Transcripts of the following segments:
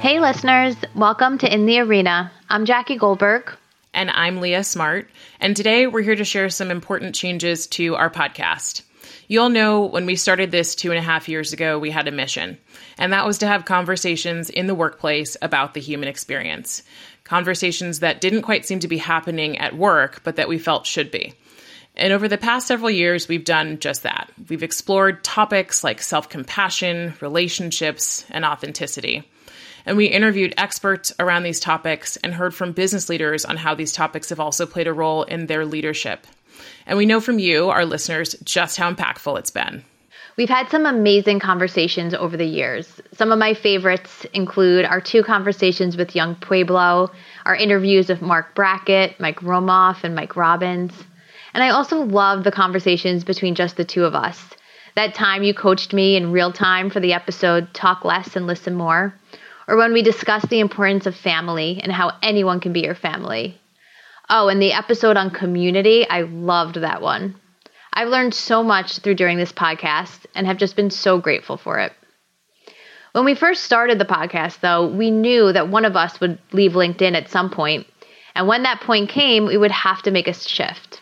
Hey, listeners, welcome to In the Arena. I'm Jackie Goldberg. And I'm Leah Smart. And today we're here to share some important changes to our podcast. You all know when we started this two and a half years ago, we had a mission, and that was to have conversations in the workplace about the human experience. Conversations that didn't quite seem to be happening at work, but that we felt should be. And over the past several years, we've done just that. We've explored topics like self compassion, relationships, and authenticity. And we interviewed experts around these topics and heard from business leaders on how these topics have also played a role in their leadership. And we know from you, our listeners, just how impactful it's been. We've had some amazing conversations over the years. Some of my favorites include our two conversations with Young Pueblo, our interviews with Marc Brackett, Mike Romoff, and Mike Robbins. And I also love the conversations between just the two of us. That time you coached me in real time for the episode Talk Less and Listen More, or when we discussed the importance of family and how anyone can be your family. Oh, and the episode on community, I loved that one. I've learned so much through doing this podcast and have just been so grateful for it. When we first started the podcast, though, we knew that one of us would leave LinkedIn at some point, and when that point came, we would have to make a shift.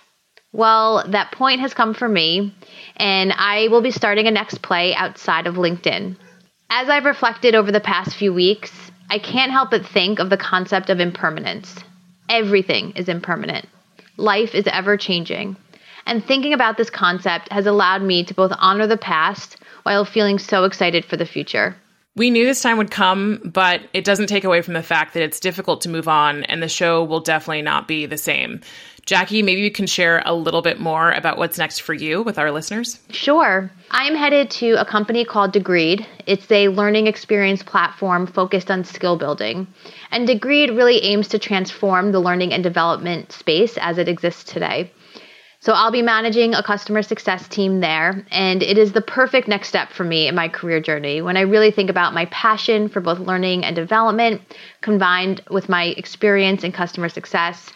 Well, that point has come for me, and I will be starting a next play outside of LinkedIn. As I've reflected over the past few weeks, I can't help but think of the concept of impermanence. Everything is impermanent. Life is ever changing. And thinking about this concept has allowed me to both honor the past while feeling so excited for the future. We knew this time would come, but it doesn't take away from the fact that it's difficult to move on, and the show will definitely not be the same. Jackie, maybe you can share a little bit more about what's next for you with our listeners. Sure. I'm headed to a company called Degreed. It's a learning experience platform focused on skill building. And Degreed really aims to transform the learning and development space as it exists today. So I'll be managing a customer success team there, and it is the perfect next step for me in my career journey when I really think about my passion for both learning and development combined with my experience in customer success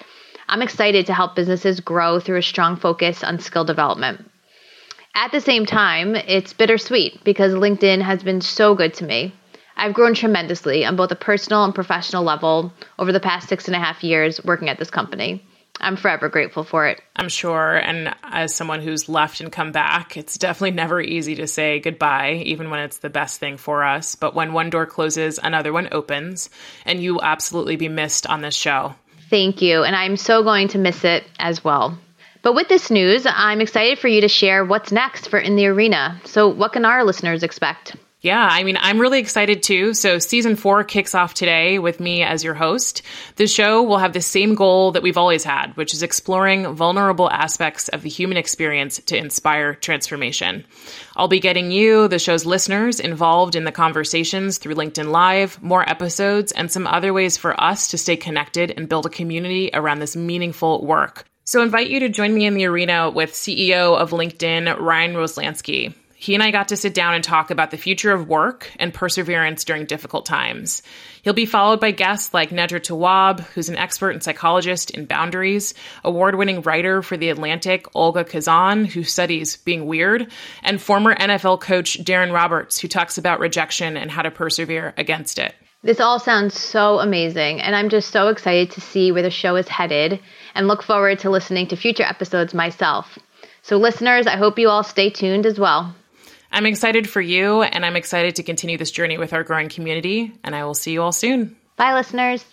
I'm excited to help businesses grow through a strong focus on skill development. At the same time, it's bittersweet because LinkedIn has been so good to me. I've grown tremendously on both a personal and professional level over the past six and a half years working at this company. I'm forever grateful for it. I'm sure. And as someone who's left and come back, it's definitely never easy to say goodbye, even when it's the best thing for us. But when one door closes, another one opens, and you will absolutely be missed on this show. Thank you. And I'm so going to miss it as well. But with this news, I'm excited for you to share what's next for In the Arena. So, what can our listeners expect? Yeah, I mean, I'm really excited too. So, season four kicks off today with me as your host. The show will have the same goal that we've always had, which is exploring vulnerable aspects of the human experience to inspire transformation. I'll be getting you, the show's listeners, involved in the conversations through LinkedIn Live, more episodes, and some other ways for us to stay connected and build a community around this meaningful work. So, invite you to join me in the arena with CEO of LinkedIn, Ryan Roslansky. He and I got to sit down and talk about the future of work and perseverance during difficult times. He'll be followed by guests like Nedra Tawwab, who's an expert and psychologist in boundaries, award winning writer for The Atlantic, Olga Khazan, who studies being weird, and former NFL coach Darren Roberts, who talks about rejection and how to persevere against it. This all sounds so amazing, and I'm just so excited to see where the show is headed and look forward to listening to future episodes myself. So, listeners, I hope you all stay tuned as well. I'm excited for you, and I'm excited to continue this journey with our growing community, and I will see you all soon. Bye, listeners.